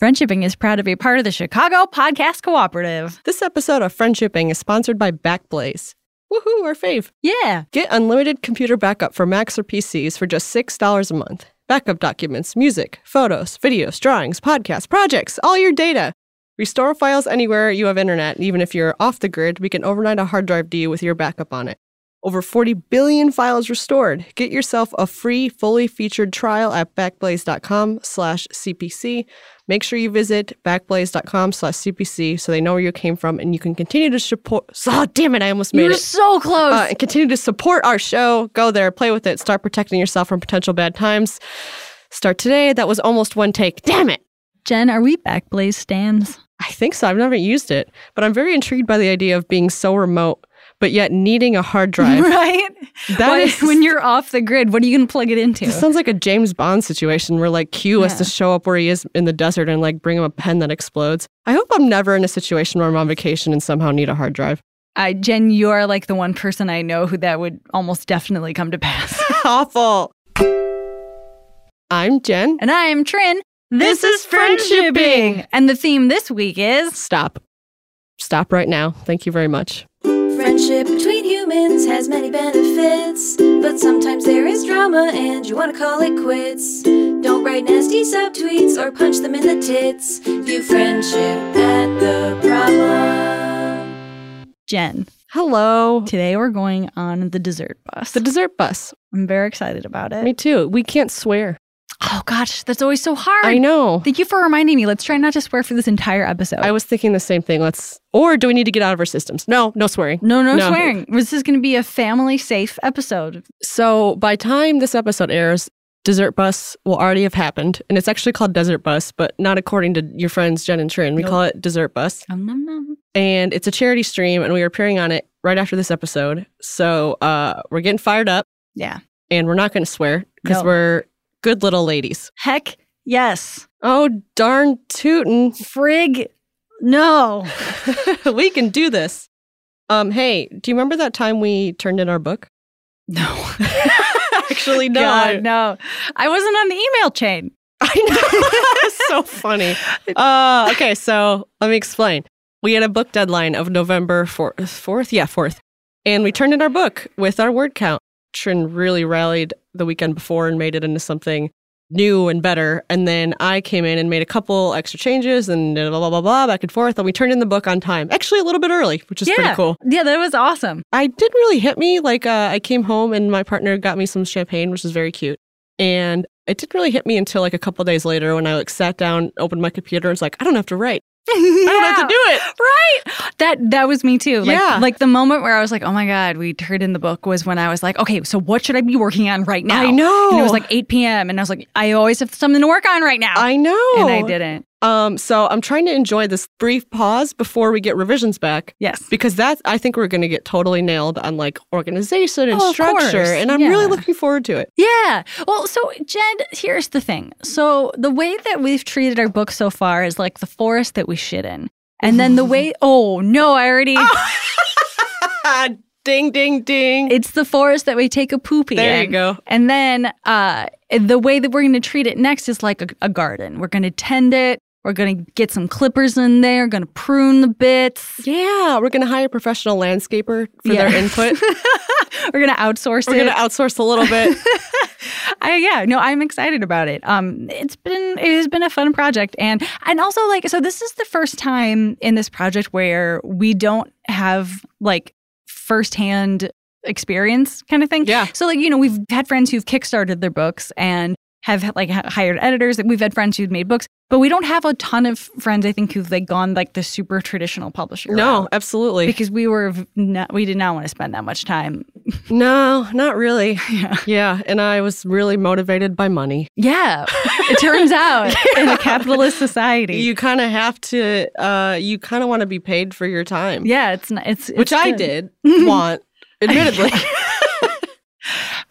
Friendshipping is proud to be part of the Chicago Podcast Cooperative. This episode of Friendshipping is sponsored by Backblaze. Woohoo, our fave. Yeah. Get unlimited computer backup for Macs or PCs for just $6 a month. Backup documents, music, photos, videos, drawings, podcasts, projects, all your data. Restore files anywhere you have internet. Even if you're off the grid, we can overnight a hard drive to you with your backup on it. Over 40 billion files restored. Get yourself a free, fully featured trial at backblaze.com slash CPC. Make sure you visit backblaze.com slash CPC so they know where you came from and you can continue to support. Oh, damn it, I almost made You're it. so close. Uh, and continue to support our show. Go there, play with it, start protecting yourself from potential bad times. Start today. That was almost one take. Damn it. Jen, are we Backblaze stands? I think so. I've never used it, but I'm very intrigued by the idea of being so remote, but yet needing a hard drive. right? That when, is- when you're off the grid, what are you going to plug it into? This sounds like a James Bond situation where like Q has to show up where he is in the desert and like bring him a pen that explodes. I hope I'm never in a situation where I'm on vacation and somehow need a hard drive. I, Jen, you are like the one person I know who that would almost definitely come to pass. Awful. I'm Jen. and I am Trin. This, This is Friendshipping. And the theme this week is Stop. Stop right now. Thank you very much. Friendship between humans has many benefits, but sometimes there is drama and you want to call it quits. Don't write nasty subtweets or punch them in the tits. View friendship at the problem. Jen. Hello. Today we're going on the dessert bus. The dessert bus. I'm very excited about it. Me too. We can't swear. Oh gosh, that's always so hard. I know. Thank you for reminding me. Let's try not to swear for this entire episode. I was thinking the same thing. Let's, or do we need to get out of our systems? No, no swearing. no, no, No. swearing. This is going to be a family safe episode. So by time this episode airs, Dessert Bus will already have happened, and it's actually called Desert Bus, but not according to your friends Jen and Trin. We Nope. call it Dessert Bus, Nom, nom, nom. and it's a charity stream, and we are appearing on it right after this episode. So uh, we're getting fired up, Yeah. and we're not going to swear because No. we're good little ladies. Heck yes. Oh darn tootin', Frig. No. we can do this. Um, hey, do you remember that time we turned in our book? No. Actually, no. God, no. I wasn't on the email chain. I know. so funny. Uh, okay, so let me explain. We had a book deadline of November 4th. 4th? Yeah, 4th. And we turned in our book with our word count. Trin really rallied the weekend before and made it into something new and better. And then I came in and made a couple extra changes and blah, blah, blah, blah, back and forth. And we turned in the book on time. Actually, a little bit early, which is yeah. pretty cool. Yeah, that was awesome. I didn't really hit me. Like, uh, I came home and my partner got me some champagne, which is very cute. And it didn't really hit me until like a couple days later when I like sat down, opened my computer, and was like, I don't have to write. I don't have to do it. Right. That that was me too. Like, Yeah. Like the moment where I was like, oh my God, we turned in the book was when I was like, okay, so what should I be working on right now? I know. And it was like 8 p.m. And I was like, I always have something to work on right now. I know. and I didn't. Um, so I'm trying to enjoy this brief pause before we get revisions back. Yes. Because that's I think we're gonna get totally nailed on like organization and Oh, structure. And I'm really looking forward to it. Yeah. Well, so Jen, here's the thing. So the way that we've treated our book so far is like the forest that we shit in. And then the way oh no, I already ding ding ding. it's the forest that we take a poopy there in. you go. And then uh, the way that we're going to treat it next is like a, a garden. We're going to tend it. We're going to get some clippers in there. Going to prune the bits. Yeah, we're gonna hire a professional landscaper for Yeah. their input. we're going to outsource it. we're gonna outsource a little bit. I, yeah, no, I'm excited about it. Um, it's been it has been a fun project, and and also like so this is the first time in this project where we don't have like firsthand experience kind of thing. Yeah. So like you know we've had friends who've kickstarted their books and have like hired editors. That we've had friends who've made books, but we don't have a ton of friends I think who've like gone like the super traditional publisher. no, route. absolutely. Because we were not, we did not want to spend that much time. No, not really. Yeah. Yeah, and I was really motivated by money. Yeah, it turns out in a capitalist society. You kind of have to. Uh, you kind of want to be paid for your time. yeah, it's not. It's, which it's I did want, admittedly.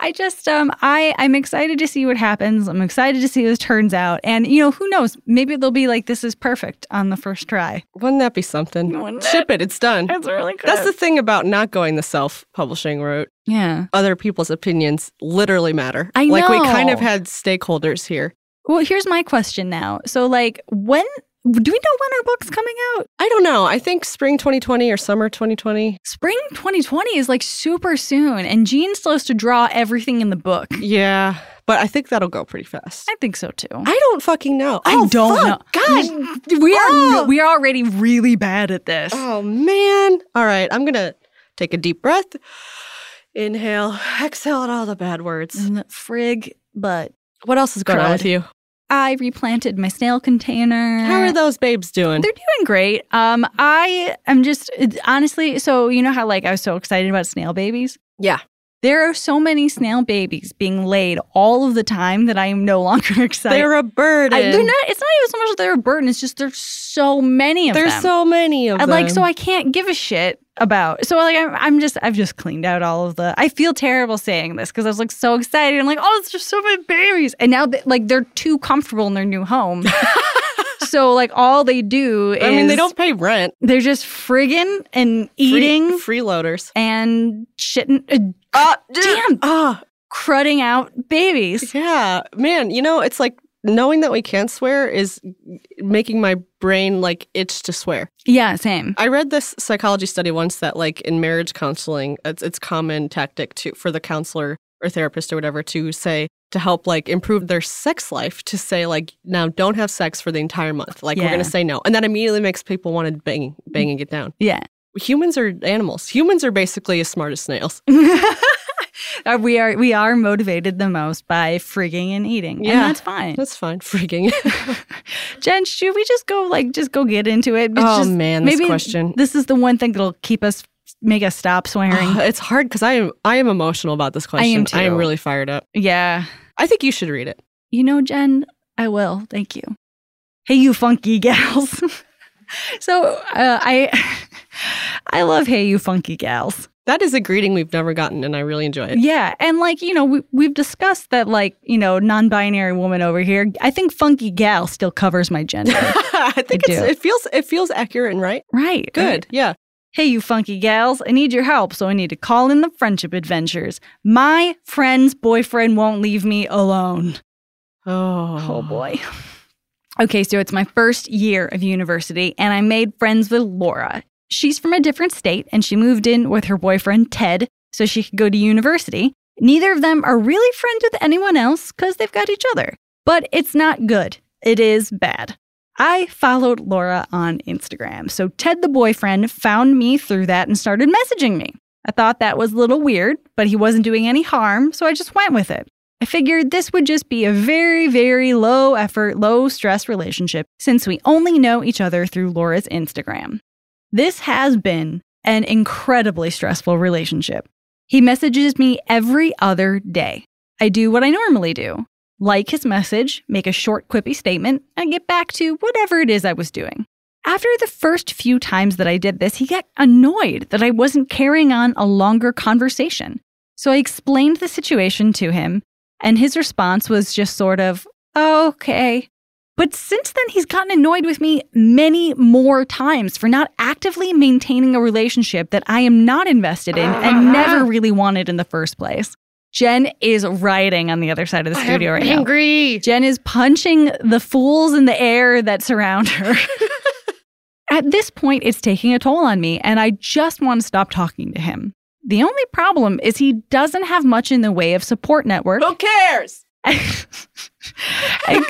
I just um I I'm excited to see what happens. I'm excited to see how this turns out. And you know, who knows? Maybe they'll be like this is perfect on the first try. Wouldn't that be something? Wouldn't Ship it. It's done. It's really good. That's the thing about not going the self-publishing route. yeah. Other people's opinions literally matter. I know. Like we kind of had stakeholders here. Well, here's my question now. So, like, when do we know when our book's coming out? I don't know. I think spring 2020 or summer 2020. Spring 2020 is like super soon, and Jean's supposed to draw everything in the book. Yeah, but I think that'll go pretty fast. I think so too. I don't fucking know. I Oh, don't fuck. know. God. we are Oh. we are already really bad at this. Oh man. All right, I'm gonna take a deep breath. Inhale, exhale out all the bad words. Mm, Frig, but What else is going on with you? I replanted my snail container. How are those babes doing? They're doing great. Um, I am just honestly. So you know how like I was so excited about snail babies. Yeah. There are so many snail babies being laid all of the time that I am no longer excited. They're a burden. I, they're not. It's not even so much that they're a burden. It's just there's so many of There's them. There's so many of them. like so I can't give a shit about. So like I'm, I'm just I've just cleaned out all of the. I feel terrible saying this because I was like so excited. I'm like, oh, it's just so many babies, and now they, like they're too comfortable in their new home. so like all they do is I mean, they don't pay rent. They're just friggin' and Free- eating freeloaders. and shitting, uh, Uh, damn, Ah, crudding out babies. yeah, man. You know, it's like knowing that we can't swear is making my brain like itch to swear. Yeah, same. I read this psychology study once that like in marriage counseling, it's it's common tactic to for the counselor or therapist or whatever to say to help like improve their sex life to say like now don't have sex for the entire month. Like we're gonna say no, and that immediately makes people want to bang bang mm. and get down. Yeah. Humans are animals. Humans are basically as smart as snails. Uh, we are we are motivated the most by frigging and eating, and Yeah. that's fine. That's fine. Freaking. Jen, should we just go like just go get into it? It's oh just, man, this maybe question. This is the one thing that'll keep us make us stop swearing. Oh, it's hard because I am I am emotional about this question. I am too. I am really fired up. yeah. I think you should read it. You know, Jen, I will. Thank you. Hey, you funky gals. so uh, I, I love hey, you funky gals. That is a greeting we've never gotten, and I really enjoy it. Yeah, and like you know, we we've discussed that like you know, non-binary woman over here. I think funky gal still covers my gender. I think I it's, it feels it feels accurate and right. right. Good. right. Yeah. Hey, you funky gals, I need your help, so I need to call in the friendship adventures. My friend's boyfriend won't leave me alone. Oh. Oh boy. Okay, so it's my first year of university, and I made friends with Laura. She's from a different state, and she moved in with her boyfriend, Ted, so she could go to university. Neither of them are really friends with anyone else because they've got each other. But it's not good. It is bad. I followed Laura on Instagram, so Ted, the boyfriend, found me through that and started messaging me. I thought that was a little weird, but he wasn't doing any harm, so I just went with it. I figured this would just be a very, very low effort, low stress relationship since we only know each other through Laura's Instagram. This has been an incredibly stressful relationship. He messages me every other day. I do what I normally do like his message, make a short, quippy statement, and get back to whatever it is I was doing. After the first few times that I did this, he got annoyed that I wasn't carrying on a longer conversation. So I explained the situation to him, and his response was just sort of, okay. But since then, he's gotten annoyed with me many more times for not actively maintaining a relationship that I am not invested in and uh-huh. never really wanted in the first place. Jen is rioting on the other side of the studio right now. angry. Jen is punching the fools in the air that surround her. At this point, it's taking a toll on me, and I just want to stop talking to him. The only problem is he doesn't have much in the way of support network Who cares? and,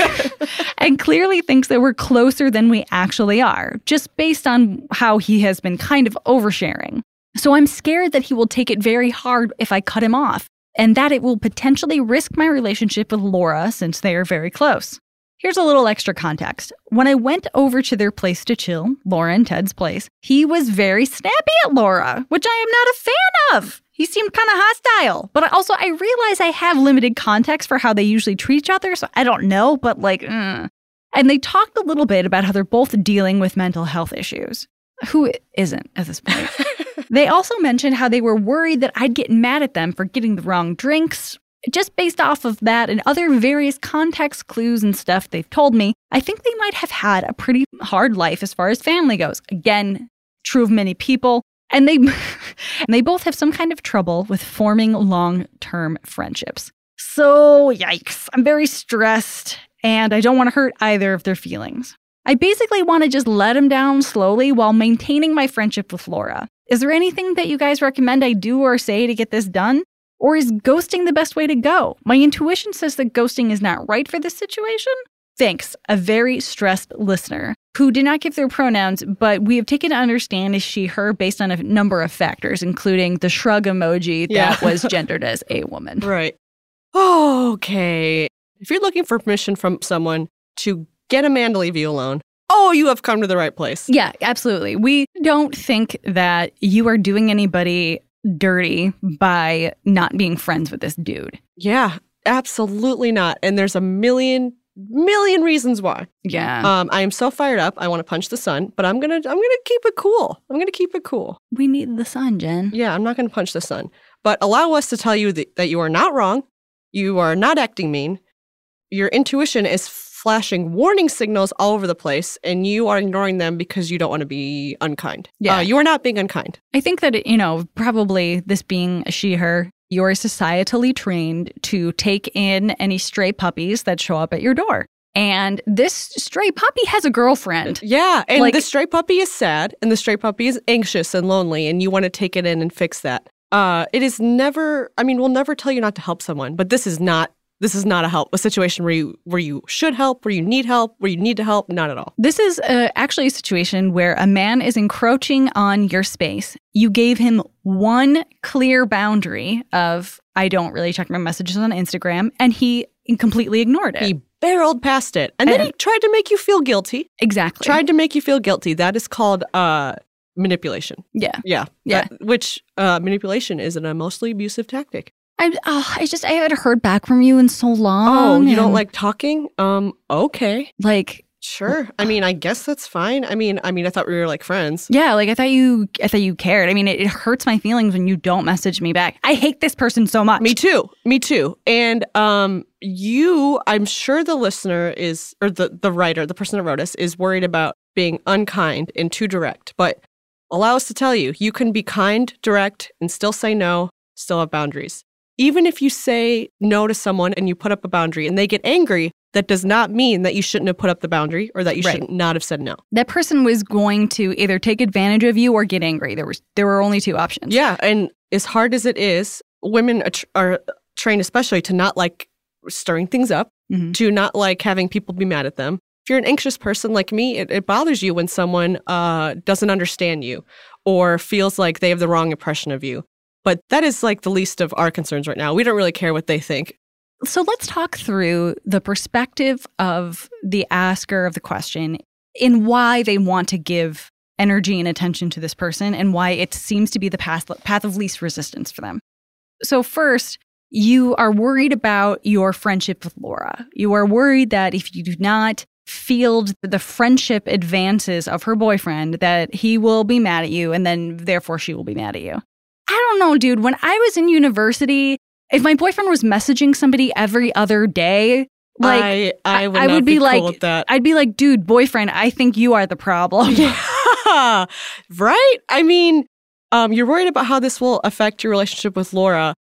and clearly thinks that we're closer than we actually are, just based on how he has been kind of oversharing. So I'm scared that he will take it very hard if I cut him off, and that it will potentially risk my relationship with Laura since they are very close. Here's a little extra context. When I went over to their place to chill, Laura and Ted's place, he was very snappy at Laura, which I am not a fan of. He seemed kind of hostile. But also, I realize I have limited context for how they usually treat each other, so I don't know, but like, mm. And they talked a little bit about how they're both dealing with mental health issues. Who isn't at this point? they also mentioned how they were worried that I'd get mad at them for getting the wrong drinks. Just based off of that and other various context clues and stuff they've told me, I think they might have had a pretty hard life as far as family goes. Again, true of many people. And they and they both have some kind of trouble with forming long-term friendships. So, yikes. I'm very stressed and I don't want to hurt either of their feelings. I basically want to just let him down slowly while maintaining my friendship with Laura. Is there anything that you guys recommend I do or say to get this done? Or is ghosting the best way to go? My intuition says that ghosting is not right for this situation. Thanks, a very stressed listener who did not give their pronouns, but we have taken to understand as she, her based on a number of factors, including the shrug emoji Yeah. that was gendered as a woman. Right. Okay. If you're looking for permission from someone to get a man to leave you alone, oh, you have come to the right place. Yeah, absolutely. We don't think that you are doing anybody dirty by not being friends with this dude. Yeah, absolutely not. And there's a million, million reasons why. Yeah. Um, I am so fired up. I want to punch the sun, but I'm gonna, I'm gonna keep it cool. I'm gonna keep it cool. we need the sun, Jen. Yeah, I'm not gonna punch the sun. But allow us to tell you that, that you are not wrong. You are not acting mean. Your intuition is flashing warning signals all over the place, and you are ignoring them because you don't want to be unkind. Yeah. Uh, you are not being unkind. I think that, you know, probably this being a she, her, you're societally trained to take in any stray puppies that show up at your door. And this stray puppy has a girlfriend. Yeah, and Like- the stray puppy is sad, and the stray puppy is anxious and lonely, and you want to take it in and fix that. Uh, it is never. I mean, we'll never tell you not to help someone, but this is not. This is not a help a situation where you where you should help, where you need help, where you need to help. Not at all. This is uh, actually a situation where a man is encroaching on your space. You gave him one clear boundary of, I don't really check my messages on Instagram, and he completely ignored it. He barreled past it, and then he tried to make you feel guilty. exactly. Tried to make you feel guilty. That is called uh, manipulation. yeah. Yeah, Yeah. That- which uh, manipulation is an emotionally abusive tactic. I, oh, I just, I haven't heard back from you in so long. Oh, you don't like talking? Um, okay. like, Sure. I mean, I guess that's fine. I mean, I mean, I thought we were like friends. Yeah, like I thought you I thought you cared. I mean, it, it hurts my feelings when you don't message me back. I hate this person so much. Me too. Me too. And um, you, I'm sure the listener is, or the the writer, the person that wrote us, is worried about being unkind and too direct. But allow us to tell you, you can be kind, direct, and still say no. Still have boundaries. Even if you say no to someone and you put up a boundary and they get angry, that does not mean that you shouldn't have put up the boundary or that you Right. should not have said no. That person was going to either take advantage of you or get angry. There was there were only two options. Yeah, and as hard as it is, women are, tr- are trained especially to not like stirring things up, Mhm. to not like having people be mad at them. If you're an anxious person like me, it, it bothers you when someone uh, doesn't understand you or feels like they have the wrong impression of you. But that is like the least of our concerns right now. We don't really care what they think. So let's talk through the perspective of the asker of the question in why they want to give energy and attention to this person and why it seems to be the path, path of least resistance for them. So, first, you are worried about your friendship with Laura. You are worried that if you do not field the friendship advances of her boyfriend, that he will be mad at you and then therefore she will be mad at you. I don't know, dude. When I was in university, if my boyfriend was messaging somebody every other day, like I, I would, I would be, be cool like- that. I'd be like, dude, boyfriend, I think you are the problem. Yeah, right? I mean, um, you're worried about how this will affect your relationship with Laura.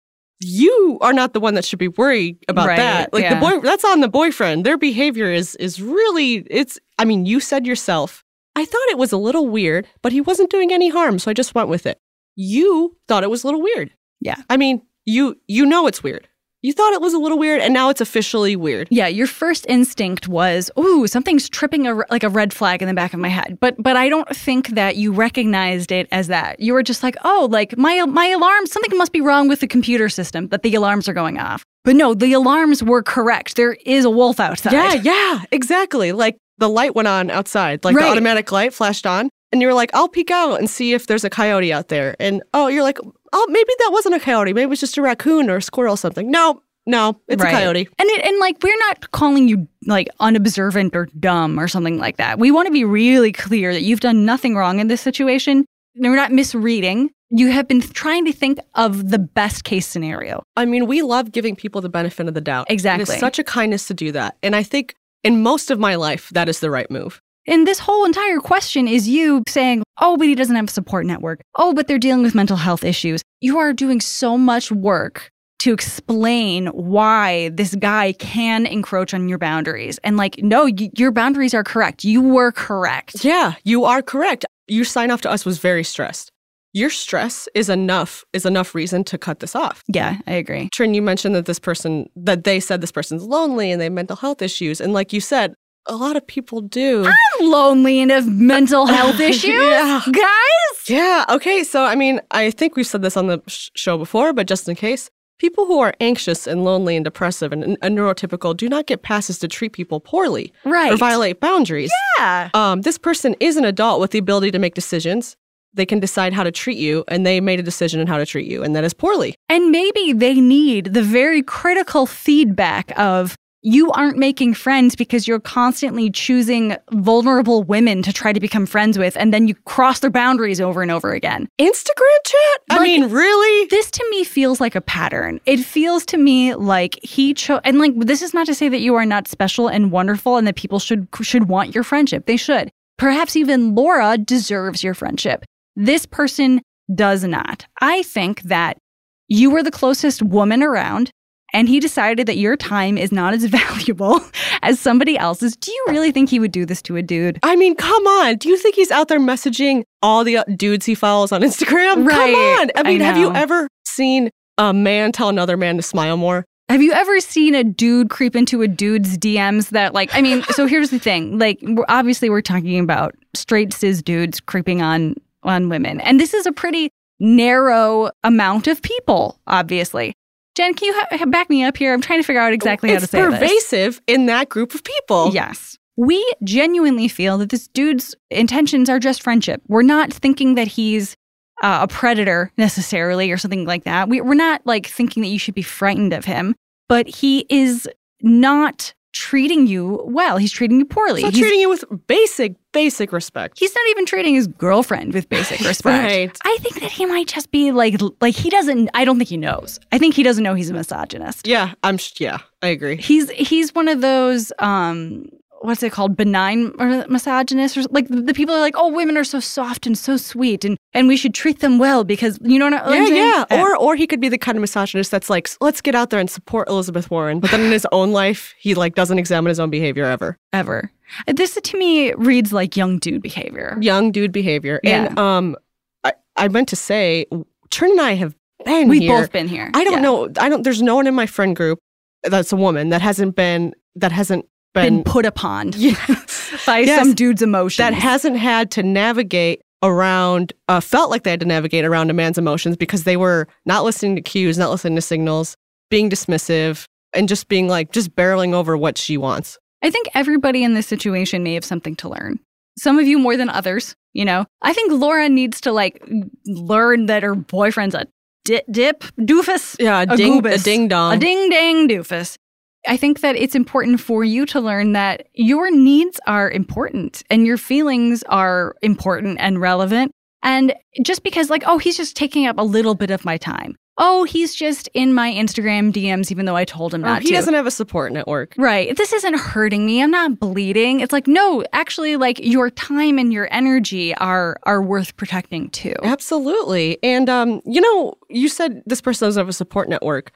You are not the one that should be worried about Right, that. Like yeah. the boy, that's on the boyfriend. Their behavior is is really it's. I mean, you said yourself. I thought it was a little weird, but he wasn't doing any harm, so I just went with it. You thought it was a little weird. Yeah. I mean, you you know it's weird. You thought it was a little weird, and now it's officially weird. Yeah, your first instinct was, "Ooh, something's tripping a, like a red flag in the back of my head." But but I don't think that you recognized it as that. You were just like, "Oh, like my my alarm, something must be wrong with the computer system that the alarms are going off." But no, the alarms were correct. There is a wolf outside. Yeah, yeah, exactly. Like the light went on outside, like Right. the automatic light flashed on, and you're like, "I'll peek out and see if there's a coyote out there." And oh, you're like, "Oh, maybe that wasn't a coyote. Maybe it was just a raccoon or a squirrel or something." No, no, it's Right. a coyote. And it, and like we're not calling you like unobservant or dumb or something like that. We want to be really clear that you've done nothing wrong in this situation. We're not misreading. You have been trying to think of the best case scenario. I mean, we love giving people the benefit of the doubt. Exactly. is such a kindness to do that, and I think in most of my life that is the right move. And this whole entire question is you saying, oh, but he doesn't have a support network. Oh, but they're dealing with mental health issues. You are doing so much work to explain why this guy can encroach on your boundaries. And like, no, y- your boundaries are correct. You were correct. Yeah, you are correct. Your sign off to us was very stressed. Your stress is enough is enough reason to cut this off. Yeah, I agree. Trin, you mentioned that this person that they said this person's lonely and they have mental health issues. And like you said, a lot of people do. I'm lonely and have mental health issues. Yeah. Guys, Yeah. Okay. So, I mean, I think we've said this on the sh- show before, but just in case, people who are anxious and lonely and depressive and, and neurotypical do not get passes to treat people poorly right. or violate boundaries. Yeah. Um, this person is an adult with the ability to make decisions. They can decide how to treat you, and they made a decision on how to treat you, and that is poorly. And maybe they need the very critical feedback of you aren't making friends because you're constantly choosing vulnerable women to try to become friends with, and then you cross their boundaries over and over again. Instagram chat? I Like- mean, really? This to me feels like a pattern. It feels to me like he chose, and like this is not to say that you are not special and wonderful, and that people should should want your friendship. They should. Perhaps even Laura deserves your friendship. This person does not. I think that you were the closest woman around, and he decided that your time is not as valuable as somebody else's. Do you really think he would do this to a dude? I mean, come on. Do you think he's out there messaging all the uh, dudes he follows on Instagram? Right. Come on. I I mean, have you ever seen a man tell another man to smile more? Have you ever seen a dude creep into a dude's DMs that, like, I mean, so here's the thing. Like, we're, obviously, we're talking about straight cis dudes creeping on on women, and this is a pretty narrow amount of people. Obviously, Jen, can you ha- back me up here? I'm trying to figure out exactly how to say this. It's pervasive in that group of people. Yes. We genuinely feel that this dude's intentions are just friendship. We're not thinking that he's uh, a predator necessarily or something like that. We, we're not like thinking that you should be frightened of him, but he is not treating you well. He's treating you poorly. So he's, treating you with basic, basic respect. he's not even treating his girlfriend with basic respect. Right. I think that he might just be like, like he doesn't. I don't think he knows. I think he doesn't know he's a misogynist. Yeah, I'm. Yeah, I agree. He's he's one of those um what's it called benign or misogynist or like the people are like oh women are so soft and so sweet and and we should treat them well because you know what Yeah, saying? yeah. Or, or he could be the kind of misogynist that's like, let's get out there and support Elizabeth Warren, but then in his own life, he like doesn't examine his own behavior ever. ever. This to me reads like young dude behavior. Young dude behavior. Yeah. And um, I, I meant to say, Trin and I have been We've here. both been here. I don't Yeah. know. I don't. There's no one in my friend group that's a woman that hasn't been that hasn't Been been, put upon yeah, by Yes. some dude's emotions. that hasn't had to navigate around uh, felt like they had to navigate around a man's emotions because they were not listening to cues, not listening to signals, being dismissive, and just being like just barreling over what she wants. I think everybody in this situation may have something to learn. Some of you more than others, you know. I think Laura needs to like learn that her boyfriend's a di- dip doofus. Yeah, a A ding, a ding dong. a ding dang doofus. I think that it's important for you to learn that your needs are important and your feelings are important and relevant. And just because, like, oh, he's just taking up a little bit of my time. Oh, he's just in my Instagram DMs, even though I told him Or not Oh, he to. doesn't have a support network. Right. This isn't hurting me. I'm not bleeding. It's like, no, actually, like your time and your energy are are worth protecting too. Absolutely. And um, you know, you said this person doesn't have a support network.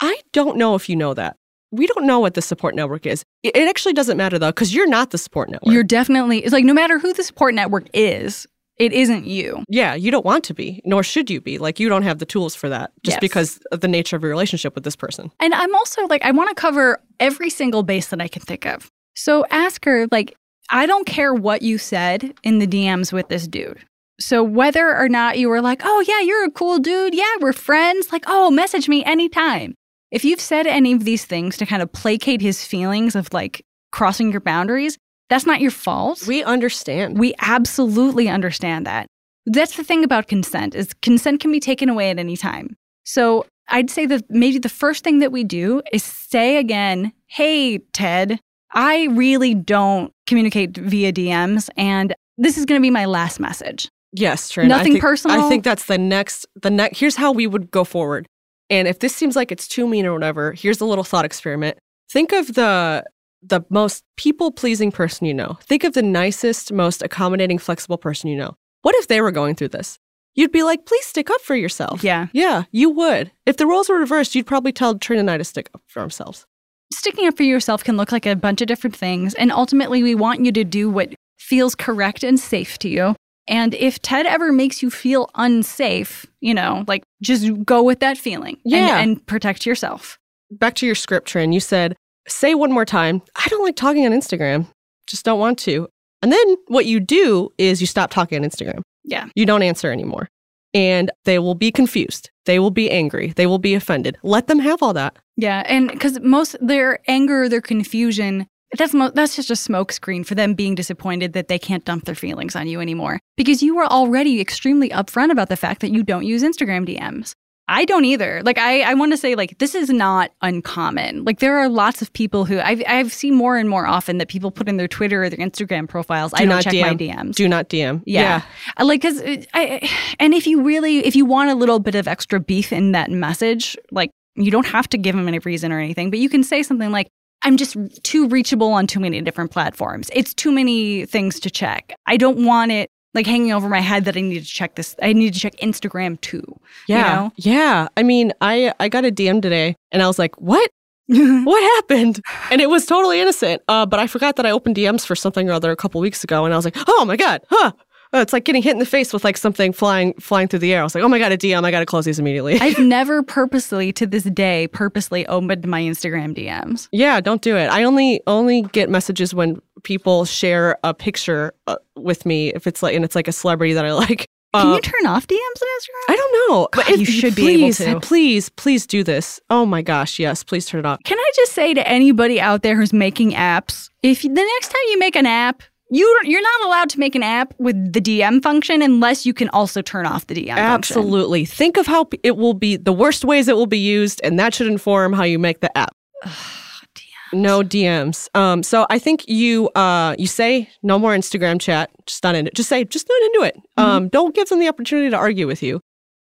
I don't know if you know that. We don't know what the support network is. It actually doesn't matter though, because you're not the support network. You're definitely it's like no matter who the support network is, it isn't you. yeah, you don't want to be, nor should you be. Like you don't have the tools for that, just Yes. because of the nature of your relationship with this person. And I'm also like, I want to cover every single base that I can think of. So ask her, like, I don't care what you said in the DMs with this dude. So whether or not you were like, oh, yeah, you're a cool dude. Yeah, we're friends. Like, oh, message me anytime. If you've said any of these things to kind of placate his feelings of like crossing your boundaries, that's not your fault. We understand. We absolutely understand that. That's the thing about consent is consent can be taken away at any time. So I'd say that maybe the first thing that we do is say again, "Hey Ted, I really don't communicate via DMs and this is going to be my last message." Yes, Trin. I Nothing think- personal? I think that's the next. The next. Here's how we would go forward. And if this seems like it's too mean or whatever, here's a little thought experiment. Think of the the most people pleasing person you know. Think of the nicest, most accommodating, flexible person you know. What if they were going through this? you'd be like, please stick up for yourself. Yeah. Yeah, you would. If the roles were reversed, you'd probably tell Trin and I to stick up for ourselves. Sticking up for yourself can look like a bunch of different things. And ultimately, we want you to do what feels correct and safe to you. And if Ted ever makes you feel unsafe, you know, like just go with that feeling and- Yeah. and, protect yourself. Back to your script, Trin. You said, say one more time, I don't like talking on Instagram. Just don't want to. And then what you do is you stop talking on Instagram. Yeah. You don't answer anymore. And they will be confused. They will be angry. They will be offended. Let them have all that. Yeah, and because most their anger, their confusion, that's mo- that's just a smokescreen for them being disappointed that they can't dump their feelings on you anymore. Because you were already extremely upfront about the fact that you don't use Instagram DMs. I don't either. Like I, I want to say like this is not uncommon. Like there are lots of people who I've I've seen more and more often that people put in their Twitter or their Instagram profiles. I Do don't not check DM. my DMs. Do not DM. Yeah. I uh, Like, cause uh, I, and if you really, if you want a little bit of extra beef in that message, like, you don't have to give them any reason or anything, but you can say something like, I'm just too reachable on too many different platforms. It's too many things to check. I don't want it like hanging over my head that I need to check this. I need to check Instagram too. Yeah. know? Yeah. I mean, I I got a DM today and I was like, "What? What happened?" And it was totally innocent. Uh, but I forgot that I opened DMs for something or other a couple weeks ago and I was like, "Oh my god." Huh. Uh, It's like getting hit in the face with like something flying flying through the air. I was like, "Oh my god, a DM. I got to close these immediately." I've never purposely to this day purposely opened my Instagram DMs. yeah, don't do it. I only only get messages when people share a picture uh, with me if it's like and it's like a celebrity that I like. Can Uh, you turn off DMs on Instagram? I don't know. God, if- you should be able please, to. Please, please do this. Oh my gosh, yes. Please turn it off. Can I just say to anybody out there who's making apps, if you- the next time you make an app, you you're not allowed to make an app with the DM function unless you can also turn off the DM function. Absolutely. Think of how it will be the worst ways it will be used, and that should inform how you make the app. No DMs. Um, so I think you uh you say no more Instagram chat. Just not into. It. Just say just not into it. Um, don't give them the opportunity to argue with you,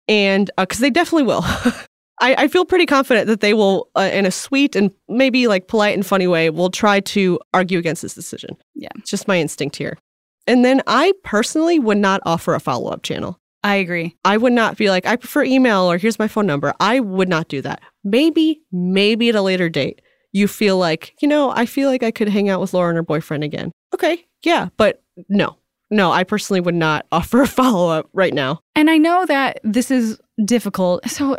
and because they definitely will. I, I feel pretty confident that they will, uh, in a sweet and maybe like polite and funny way, will try to argue against this decision. Yeah. it's just my instinct here. And then I personally would not offer a follow up channel. I agree. I would not be like, I prefer email or here's my phone number. I would not do that. Maybe, maybe at a later date, you feel like, you know, I feel like I could hang out with Laura and her boyfriend again. Okay, yeah, but no, no, I personally would not offer a follow up right now. And I know that this is difficult. So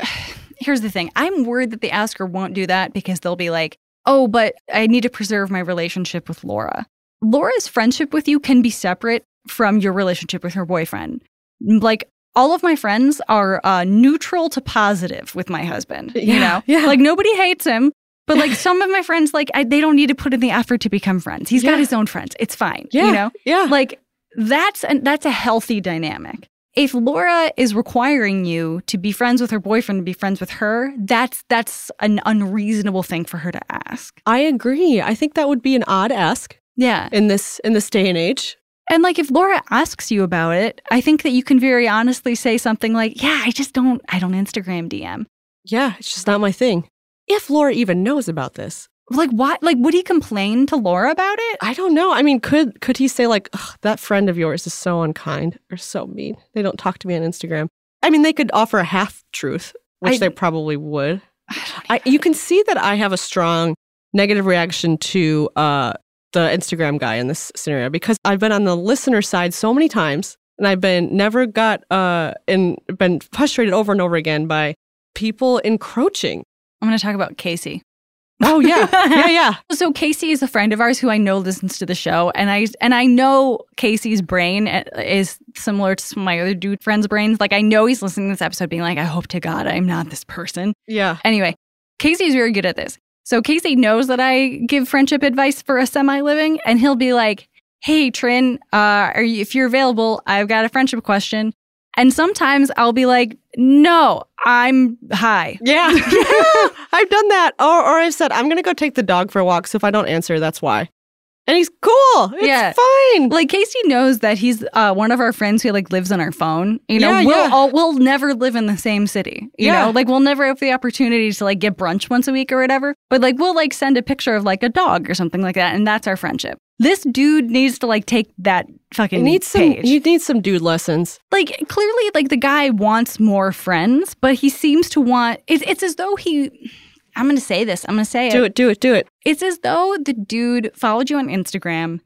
here's the thing I'm worried that the asker won't do that because they'll be like, oh, but I need to preserve my relationship with Laura. Laura's friendship with you can be separate from your relationship with her boyfriend. Like, all of my friends are uh, neutral to positive with my husband. you Yeah, know, yeah. like nobody hates him, but like some of my friends, like I, they don't need to put in the effort to become friends. He's Yeah. got his own friends. It's fine. Yeah, you know, yeah. like that's an, that's a healthy dynamic. If Laura is requiring you to be friends with her boyfriend and be friends with her, that's that's an unreasonable thing for her to ask. I agree. I think that would be an odd ask Yeah. in this in this day and age. And like if Laura asks you about it, I think that you can very honestly say something like, "Yeah, I just don't I don't Instagram DM." Yeah, it's just not my thing. If Laura even knows about this, Like what? Like would he complain to Laura about it? I don't know. I mean, could could he say like, "Ugh, that friend of yours is so unkind or so mean? They don't talk to me on Instagram. I mean, they could offer a half truth, which I- they probably would. I I, you can see that I have a strong negative reaction to uh, the Instagram guy in this scenario because I've been on the listener side so many times, and I've been never got uh, and been frustrated over and over again by people encroaching. I'm going to talk about Casey. Oh yeah, yeah, yeah. So Casey is a friend of ours who I know listens to the show, and I and I know Casey's brain is similar to some of my other dude friends' brains. Like I know he's listening to this episode, being like, "I hope to God I'm not this person." Yeah. Anyway, Casey's very good at this. So Casey knows that I give friendship advice for a semi living, and he'll be like, "Hey Trin, uh, are you, if you're available, I've got a friendship question." And sometimes I'll be like, "No, I'm high." Yeah. yeah. I've done that. Or, or I've said, I'm going to go take the dog for a walk. So if I don't answer, that's why. And he's cool. It's Yeah. fine. Like Casey knows that he's uh, one of our friends who like lives on our phone. You know, Yeah, we'll yeah. all we'll never live in the same city. You Yeah. know, like we'll never have the opportunity to like get brunch once a week or whatever. But like we'll like send a picture of like a dog or something like that, and that's our friendship. This dude needs to like take that fucking You need some page. you need some dude lessons. like clearly like the guy wants more friends, but he seems to want it's it's as though he I'm to say this. I'm to say it. Do it, do it, do it. It's as though the dude followed you on Instagram,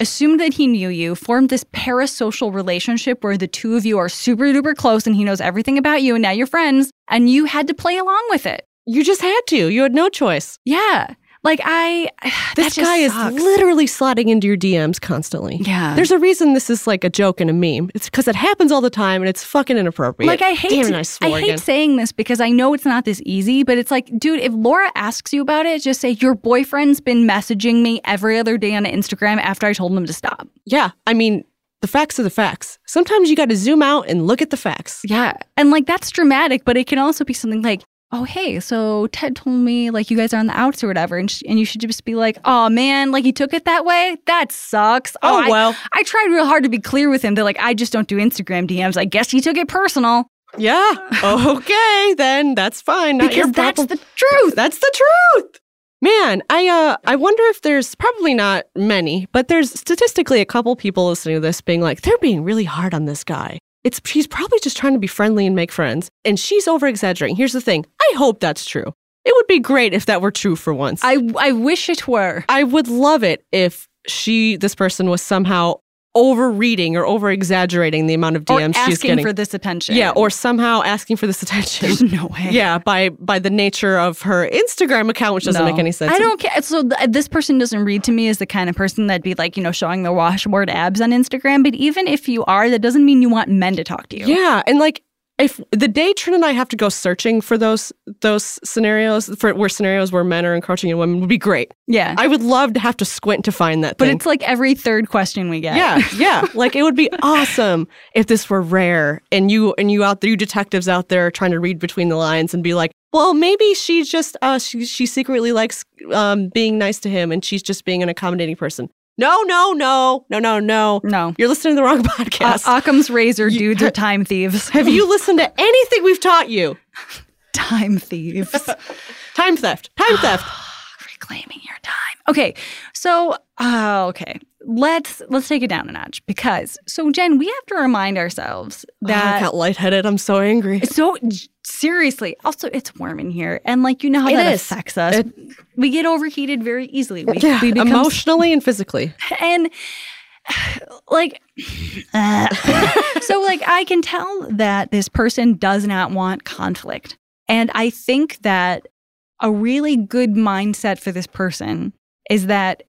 assumed that he knew you, formed this parasocial relationship where the two of you are super duper close and he knows everything about you and now you're friends and you had to play along with it. You just had to. You had no choice. Yeah. Like I This guy sucks. is literally slotting into your DMs constantly. Yeah. There's a reason this is like a joke and a meme. It's because it happens all the time and it's fucking inappropriate. Like I hate Damn it, I swore hate again. saying this because I know it's not this easy, but it's like, dude, if Laura asks you about it, just say your boyfriend's been messaging me every other day on Instagram after I told him to stop. Yeah, I mean, the facts are the facts. Sometimes you got to zoom out and look at the facts. Yeah. And like that's dramatic, but it can also be something like, oh, hey, so Ted told me like you guys are on the outs or whatever. And, sh- and you should just be like, oh man, like he took it that way? That sucks. Oh, I- well. I, tried real hard to be clear with him that like I just don't do Instagram DMs. I guess he took it personal Yeah. Okay, then that's fine. Not because that's the truth. That's the truth. Man, I uh I wonder if there's probably not many, but there's statistically a couple people listening to this being like, they're being really hard on this guy. It's she's probably just trying to be friendly and make friends, and she's over exaggerating. Here's the thing. I hope that's true. It would be great if that were true for once. I, I wish it were. I would love it if she this person was somehow overreading or over exaggerating the amount of Or DMs she's asking getting. for this attention. yeah, or somehow asking for this attention. there's no way. Yeah, by by the nature of her Instagram account, which doesn't No. make any sense. I don't care. So th- this person doesn't read to me as the kind of person that'd be like, you know, showing their washboard abs on Instagram. But even if you are, that doesn't mean you want men to talk to you. Yeah, and like if the day Trin and I have to go searching for those those scenarios for where scenarios where men are encroaching on women would be great. Yeah. I would love to have to squint to find that. but thing. it's like every third question we get. yeah, yeah. Like it would be awesome if this were rare and you and you out there, you detectives out there trying to read between the lines and be like, well, maybe she just uh she she secretly likes um being nice to him and she's just being an accommodating person. No, no, no, no, no, no. No. You're listening to the wrong Uh, podcast. Occam's razor You- dudes are time thieves. Have you listened to anything we've taught you? time thieves. Time theft. Time theft. Reclaiming your time. Okay. So, uh, okay. Let's let's take it down a notch because so Jen, we have to remind ourselves Oh, I that got lightheaded. I'm so angry. So seriously, also it's warm in here, and like you know how It that is. affects us. It- we get overheated very easily. We, Yeah, we become emotionally and physically. and like uh, so like I can tell that this person does not want conflict, and I think that a really good mindset for this person is that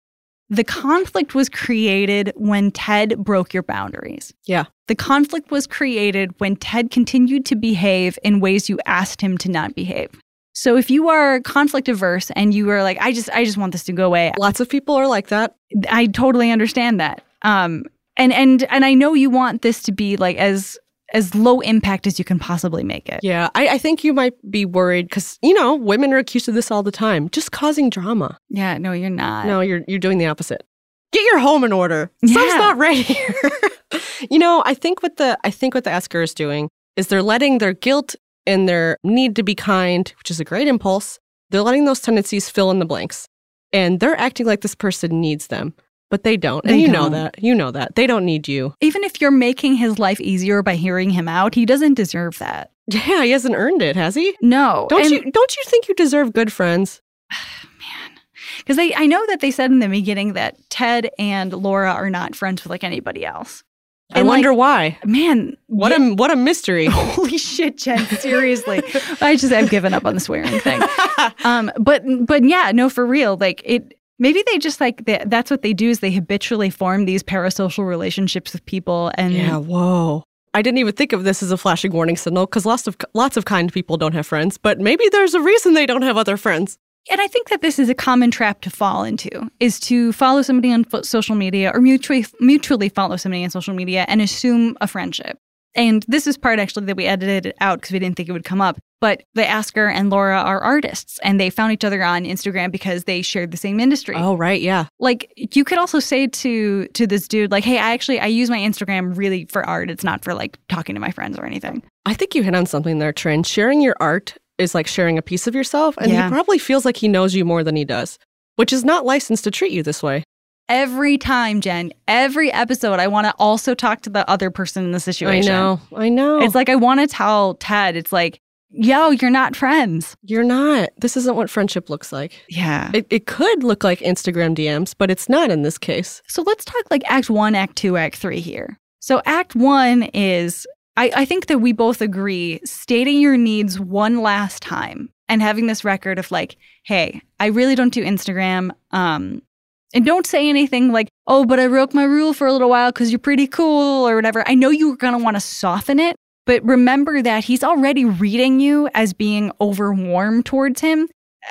the conflict was created when Ted broke your boundaries. Yeah. The conflict was created when Ted continued to behave in ways you asked him to not behave. So if you are conflict averse and you are like, I just, I just want this to go away, Lots of people are like that. I totally understand that. Um, and and and I know you want this to be like as as low impact as you can possibly make it. Yeah, I, I think you might be worried because you know women are accused of this all the time, just causing drama. Yeah, no, you're not. No, you're you're doing the opposite. Get your home in order. Stuff's Yeah. not right here. you know, I think what the I think what the asker is doing is they're letting their guilt and their need to be kind, which is a great impulse, they're letting those tendencies fill in the blanks, and they're acting like this person needs them, but they don't. And you know don't. that. You know that they don't need you. Even if you're making his life easier by hearing him out, he doesn't deserve that. Yeah, he hasn't earned it, has he? No, Don't and- you don't you think you deserve good friends? Man. Because I, I know that they said in the beginning that Ted and Laura are not friends with like anybody else. I And, like, wonder why. Man, What yeah- a what a mystery. holy shit, Jen! Seriously, I just I've given up on the swearing thing. Um, but but yeah, no, for real. Like it. Maybe they just like they, that's what they do is they habitually form these parasocial relationships with people and yeah, whoa. I didn't even think of this as a flashing warning signal because lots of lots of kind people don't have friends, but maybe there's a reason they don't have other friends. And I think that this is a common trap to fall into is to follow somebody on social media or mutually mutually follow somebody on social media and assume a friendship. And this is part actually that we edited it out because we didn't think it would come up. But the Asker and Laura are artists and they found each other on Instagram because they shared the same industry. Oh, right, yeah. Like you could also say to to this dude like, "Hey, I actually I use my Instagram really for art. It's not for like talking to my friends or anything." I think you hit on something there, Trin. Sharing your art is like sharing a piece of yourself, and Yeah. he probably feels like he knows you more than he does, which is not licensed to treat you this way. Every time, Jen, every episode, I want to also talk to the other person in the situation. I know. I know. It's like I want to tell Ted, it's like, yo, you're not friends. You're not. This isn't what friendship looks like. Yeah. It, it could look like Instagram DMs, but it's not in this case. So let's talk like act one, act two, act three here. So act one is I, I think that we both agree stating your needs one last time and having this record of like, hey, I really don't do Instagram. Um, and don't say anything like, oh, but I broke my rule for a little while because you're pretty cool or whatever. I know you're going to want to soften it, but remember that he's already reading you as being over warm towards him.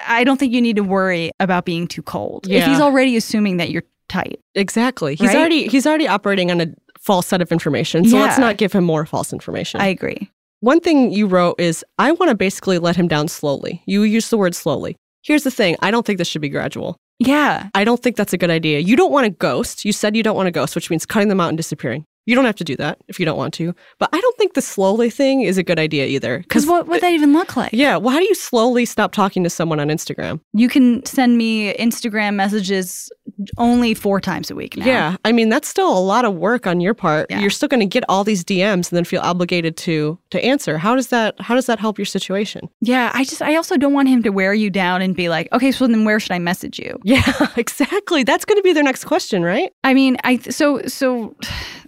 I don't think you need to worry about being too cold. Yeah. If he's already assuming that you're tight. Exactly. He's Right? already he's already operating on a false set of information. So let's not give him more false information. I agree. One thing you wrote is I want to basically let him down slowly. You use the word slowly. Here's the thing, I don't think this should be gradual. Yeah. I don't think that's a good idea. You don't want to ghost. You said you don't want to ghost, which means cutting them out and disappearing. You don't have to do that if you don't want to. But I don't think the slowly thing is a good idea either. Because what would that even look like? Yeah, well, how do you slowly stop talking to someone on Instagram? You can send me Instagram messages only four times a week now. Yeah, I mean that's still a lot of work on your part. Yeah. You're still going to get all these DMs and then feel obligated to to answer. How does that how does that help your situation? Yeah. I just, I also don't want him to wear you down and be like, okay, so then where should I message you? Yeah, exactly. That's going to be their next question, right? I mean, I, so, so,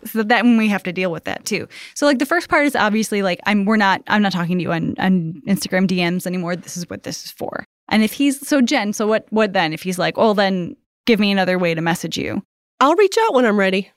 so that when we have to deal with that too. So like the first part is obviously like, I'm, we're not, I'm not talking to you on, on Instagram DMs anymore. This is what this is for. And if he's, so Jen, so what, what then? If he's like, well, then give me another way to message you. I'll reach out when I'm ready.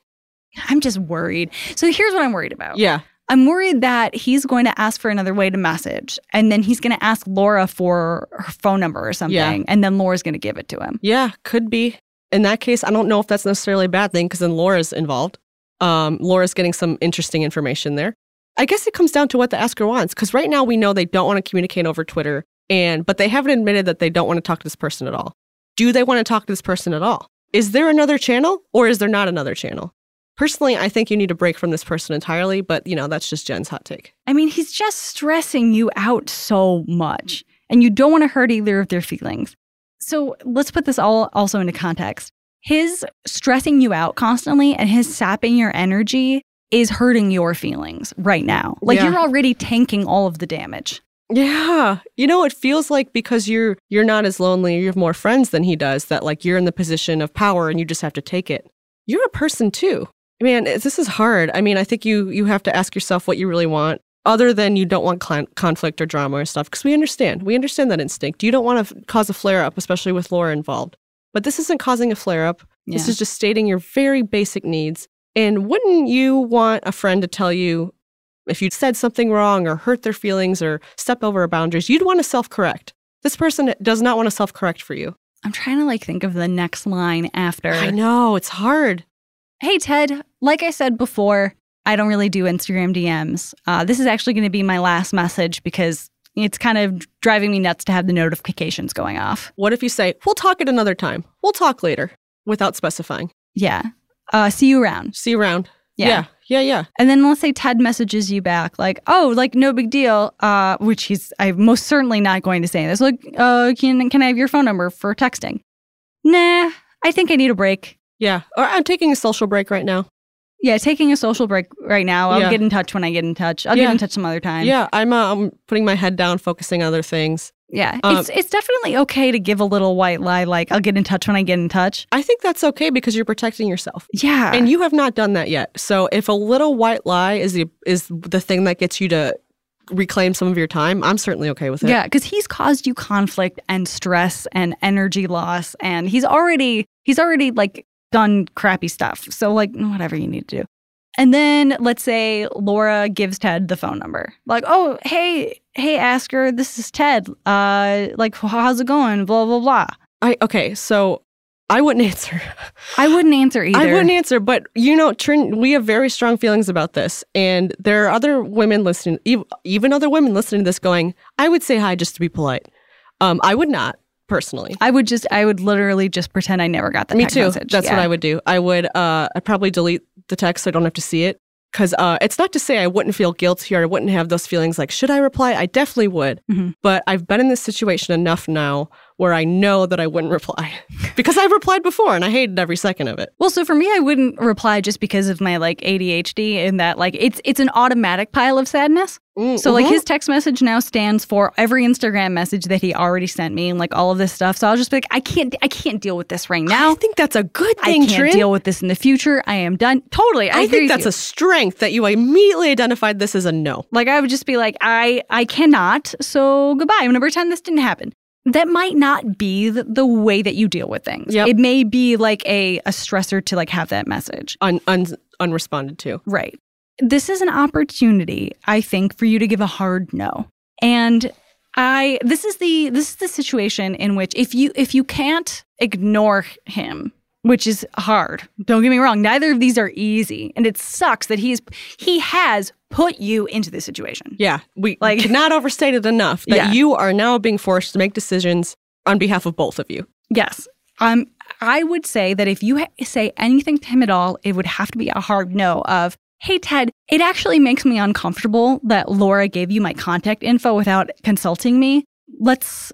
I'm just worried. So here's what I'm worried about. Yeah. I'm worried that he's going to ask for another way to message, and then he's going to ask Laura for her phone number or something, Yeah. and then Laura's going to give it to him. Yeah, could be. In that case, I don't know if that's necessarily a bad thing because then Laura's involved. Um, Laura's getting some interesting information there. I guess it comes down to what the asker wants because right now we know they don't want to communicate over Twitter, and but they haven't admitted that they don't want to talk to this person at all. Do they want to talk to this person at all? Is there another channel or is there not another channel? Personally, I think you need to break from this person entirely, but you know, that's just Jen's hot take. I mean, he's just stressing you out so much, and you don't want to hurt either of their feelings. So let's put this all also into context. His stressing you out constantly and his sapping your energy is hurting your feelings right now. Like Yeah. you're already tanking all of the damage. Yeah. You know, it feels like because you're you're not as lonely, you have more friends than he does, that like you're in the position of power and you just have to take it. You're a person too. Man, this is hard. I mean, I think you you have to ask yourself what you really want other than you don't want clan conflict or drama or stuff because we understand. We understand that instinct. You don't want to f- cause a flare up, especially with Laura involved. But this isn't causing a flare up. This is just stating your very basic needs. And wouldn't you want a friend to tell you if you said something wrong or hurt their feelings or step over a boundaries, you'd want to self correct. This person does not want to self correct for you. I'm trying to like think of the next line after. I know, it's hard. Hey, Ted, like I said before, I don't really do Instagram DMs. Uh, this is actually going to be my last message because it's kind of driving me nuts to have the notifications going off. What if you say, we'll talk at another time? We'll talk later without specifying. Yeah. Uh, see you around. See you around. Yeah. Yeah, yeah, yeah. And then let's say Ted messages you back, like, oh, like, no big deal, uh, which he's I'm most certainly not going to say this. Like, uh, can, can I have your phone number for texting? Nah, I think I need a break. Yeah. Or I'm taking a social break right now. Yeah, taking a social break right now. I'll Yeah. get in touch when I get in touch. I'll Yeah. get in touch some other time. yeah, I'm, uh, I'm putting my head down, focusing on other things. Yeah, Um, it's it's definitely okay to give a little white lie, like I'll get in touch when I get in touch. I think that's okay because you're protecting yourself. Yeah, And you have not done that yet. So if a little white lie is the is the thing that gets you to reclaim some of your time, I'm certainly okay with it. yeah, because he's caused you conflict and stress and energy loss, and he's already he's already like done crappy stuff. So like whatever you need to do. And then let's say Laura gives Ted the phone number. Like, oh, hey, hey, Asker, this is Ted. Uh, like, how's it going? Blah blah blah. I okay, so I wouldn't answer. I wouldn't answer either. I wouldn't answer, but you know, Trin, we have very strong feelings about this, and there are other women listening, even other women listening to this, going, "I would say hi just to be polite." Um, I would not personally. I would just, I would literally just pretend I never got that Me too. message. That's what I would do. I would. Uh, I'd probably delete the text so I don't have to see it. Because uh, it's not to say I wouldn't feel guilty or I wouldn't have those feelings like, should I reply? I definitely would. Mhm. But I've been in this situation enough now where I know that I wouldn't reply because I've replied before and I hated every second of it. Well, so for me, I wouldn't reply just because of my like ADHD and that like it's it's an automatic pile of sadness. Mm, So like mhm. his text message now stands for every Instagram message that he already sent me and like all of this stuff. So I'll just be like, I can't I can't deal with this right now. I think that's a good thing. I can't Trin. deal with this in the future. I am done. Totally. I, I think that's a strength that you immediately identified this as a no. Like I would just be like, I I cannot. So goodbye. I'm gonna pretend this didn't happen. That might not be the, the way that you deal with things. Yep. It may be like a, a stressor to like have that message. Un, un, unresponded to. Right. This is an opportunity, I think, for you to give a hard no. And I this is the this is the situation in which if you if you can't ignore him, which is hard. Don't get me wrong, neither of these are easy. And it sucks that he's he has put you into this situation. Yeah, we Like- like, cannot overstate it enough that Yeah. you are now being forced to make decisions on behalf of both of you. Yes. Um, I would say that if you ha- say anything to him at all, it would have to be a hard no of, hey, Ted, it actually makes me uncomfortable that Laura gave you my contact info without consulting me. Let's,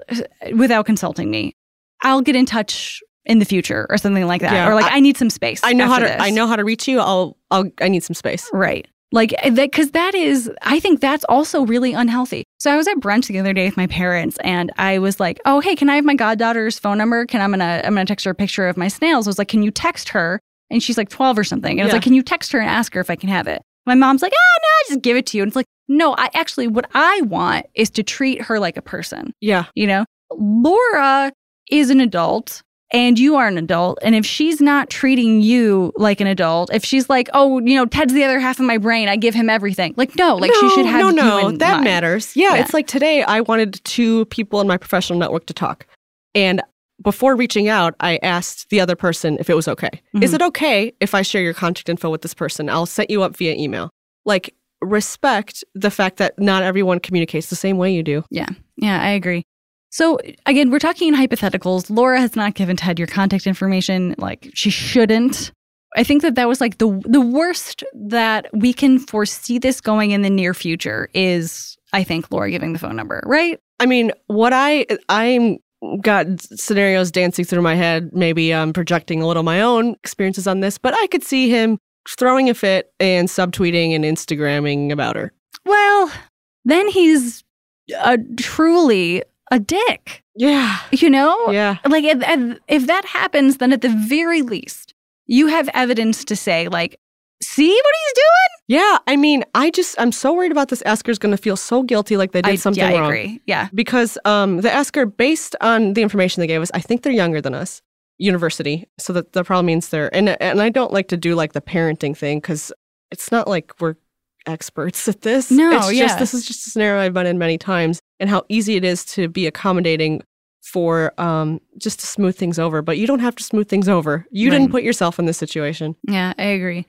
without consulting me. I'll get in touch in the future or something like that. Yeah, or like, I- I, need some space. I know how to. this. I know how to reach you. I'll. I'll. I need some space. Right. Like that, because that is, I think that's also really unhealthy. So I was at brunch the other day with my parents, and I was like, "Oh, hey, can I have my goddaughter's phone number? Can I'm gonna I'm gonna text her a picture of my snails." I was like, "Can you text her?" And she's like 12 or something. And I was Yeah. like, "Can you text her and ask her if I can have it?" My mom's like, "Ah, no, I just give it to you." And it's like, no, I actually, what I want is to treat her like a person. Yeah. You know, Laura is an adult and you are an adult. And if she's not treating you like an adult, if she's like, oh, you know, Ted's the other half of my brain, I give him everything. Like, no, like she should have no, no. that mind. matters. Yeah, Yeah. it's like today. I wanted two people in my professional network to talk, and before reaching out, I asked the other person if it was okay. Is Mhm. it okay if I share your contact info with this person? I'll set you up via email. Like respect the fact that not everyone communicates the same way you do. Yeah, yeah, I agree. So again, we're talking in hypotheticals. Laura has not given Ted your contact information. Like she shouldn't. I think that that was like the the worst that we can foresee this going in the near future is I think Laura giving the phone number, right? I mean, what I I'm got scenarios dancing through my head. Maybe I'm projecting a little my own experiences on this, but I could see him throwing a fit and subtweeting and Instagramming about her. Well, then he's a, truly a dick, Yeah. you know? Yeah. Like if, if- if that happens, then at the very least, you have evidence to say, like, see what he's doing. Yeah. I mean, I just I'm so worried about this Asker's gonna feel so guilty like they did I, something yeah, I wrong. agree. Yeah. Because um the Asker, based on the information they gave us, I think they're younger than us. University. So that that probably means they're and and I don't like to do like the parenting thing because it's not like we're experts at this. No, it's yeah. just this is just a scenario I've been in many times and how easy it is to be accommodating for um just to smooth things over. But you don't have to smooth things over. You Right. didn't put yourself in this situation. Yeah, I agree.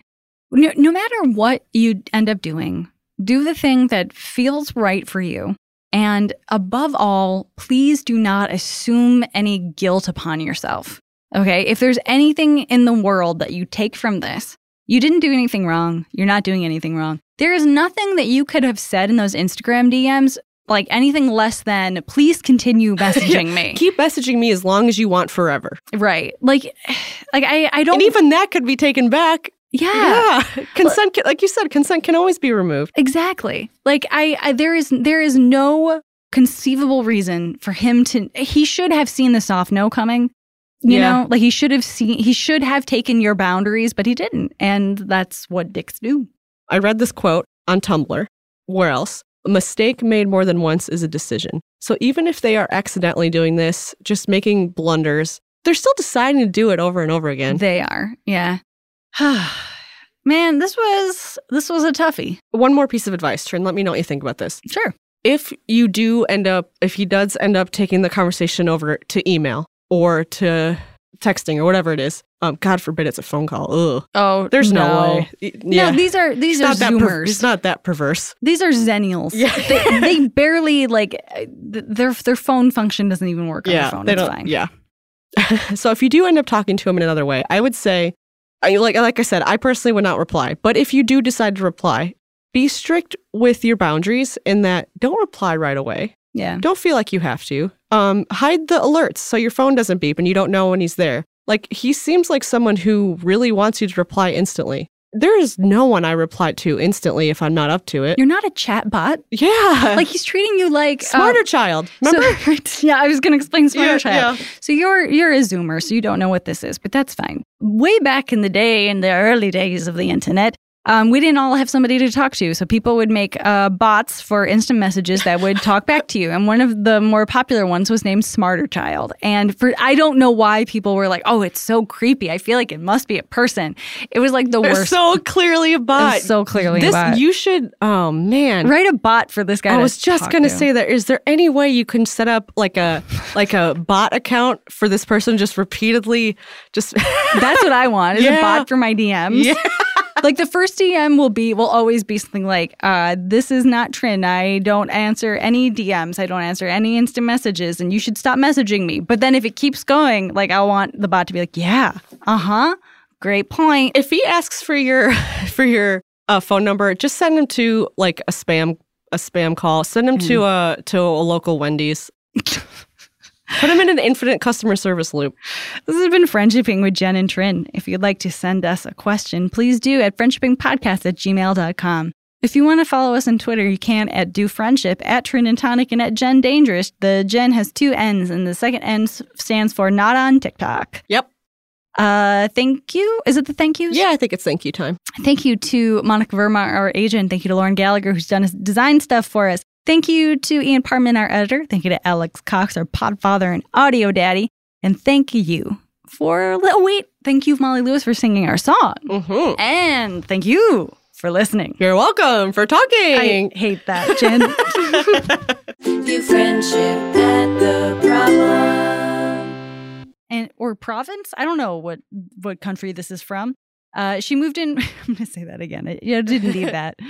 No, no matter what you end up doing, do the thing that feels right for you. And above all, please do not assume any guilt upon yourself. Okay. If there's anything in the world that you take from this, you didn't do anything wrong. You're not doing anything wrong. There is nothing that you could have said in those Instagram DMs, like anything less than, please continue messaging me. Keep messaging me as long as you want forever. right. Like, like I, I don't, And even that could be taken back. yeah. Yeah. Consent can, like you said, consent can always be removed. Exactly. Like I, I there is there is no conceivable reason for him to he should have seen the soft no coming. You Yeah. know, like he should have seen he should have taken your boundaries, but he didn't. And that's what dicks do. I read this quote on Tumblr. Where else? A mistake made more than once is a decision. So even if they are accidentally doing this, just making blunders, they're still deciding to do it over and over again. They are. Yeah. Man, this was this was a toughie. One more piece of advice, Trin. Let me know what you think about this. Sure. If you do end up, if he does end up taking the conversation over to email or to texting or whatever it is, um, God forbid it's a phone call. Ugh. Oh, There's no, way. Yeah. No, these are these It's are not that per- it's not that perverse. These are zennials. Yeah. they, they barely like th- their their phone function doesn't even work on yeah, their phone. they it's don't. fine. Yeah. so if you do end up talking to them in another way, I would say, I like like I said, I personally would not reply. But if you do decide to reply, be strict with your boundaries in that don't reply right away. Yeah. Don't feel like you have to. Um, hide the alerts so your phone doesn't beep and you don't know when he's there. Like he seems like someone who really wants you to reply instantly. There is no one I reply to instantly if I'm not up to it. You're not a chat bot. yeah. Like he's treating you like uh, SmarterChild. Remember? So, yeah, I was going to explain smarter Yeah, child. yeah. So you're you're a Zoomer, so you don't know what this is, but that's fine. Way back in the day, in the early days of the internet, um, we didn't all have somebody to talk to, so people would make uh, bots for instant messages that would talk back to you. And one of the more popular ones was named SmarterChild. And for I don't know why people were like, "Oh, it's so creepy." I feel like it must be a person. It was like the They're worst. so clearly a bot. so clearly this a bot. you should. Oh man. Write a bot for this guy. I was just gonna to. say that. Is there any way you can set up like a like a bot account for this person just repeatedly just That's what I want. Is a bot for my DMs. Yeah. Like the first DM will be will always be something like, uh, "This is not Trin. I don't answer any DMs. I don't answer any instant messages, and you should stop messaging me." But then if it keeps going, like I want the bot to be like, "Yeah, uh huh, great point." if he asks for your for your uh, phone number, just send him to like a spam a spam call. Send him to a to a local Wendy's. Put them in an infinite customer service loop. This has been Friendshipping with Jen and Trin. If you'd like to send us a question, please do at friendshippingpodcast at gmail.com. If you want to follow us on Twitter, you can at Do Friendship, at Trin and Tonic, and at Jen Dangerous. The Jen has two N's, and the second N stands for not on TikTok. Yep. Uh, thank you. Is it the thank yous? Yeah, I think it's thank you time. Thank you to Monica Verma, our agent. Thank you to Lauren Gallagher, who's done his design stuff for us. Thank you to Ian Parman, our editor. Thank you to Alex Cox, our podfather and audio daddy. And thank you for, oh, wait, thank you, Molly Lewis, for singing our song. Mm-hmm. And thank you for listening. You're welcome for talking. I talking. hate that, Jen. View friendship at the problem. and or province. I don't know what what country this is from. Uh, she moved in. I'm going to say that again. I, I didn't need that.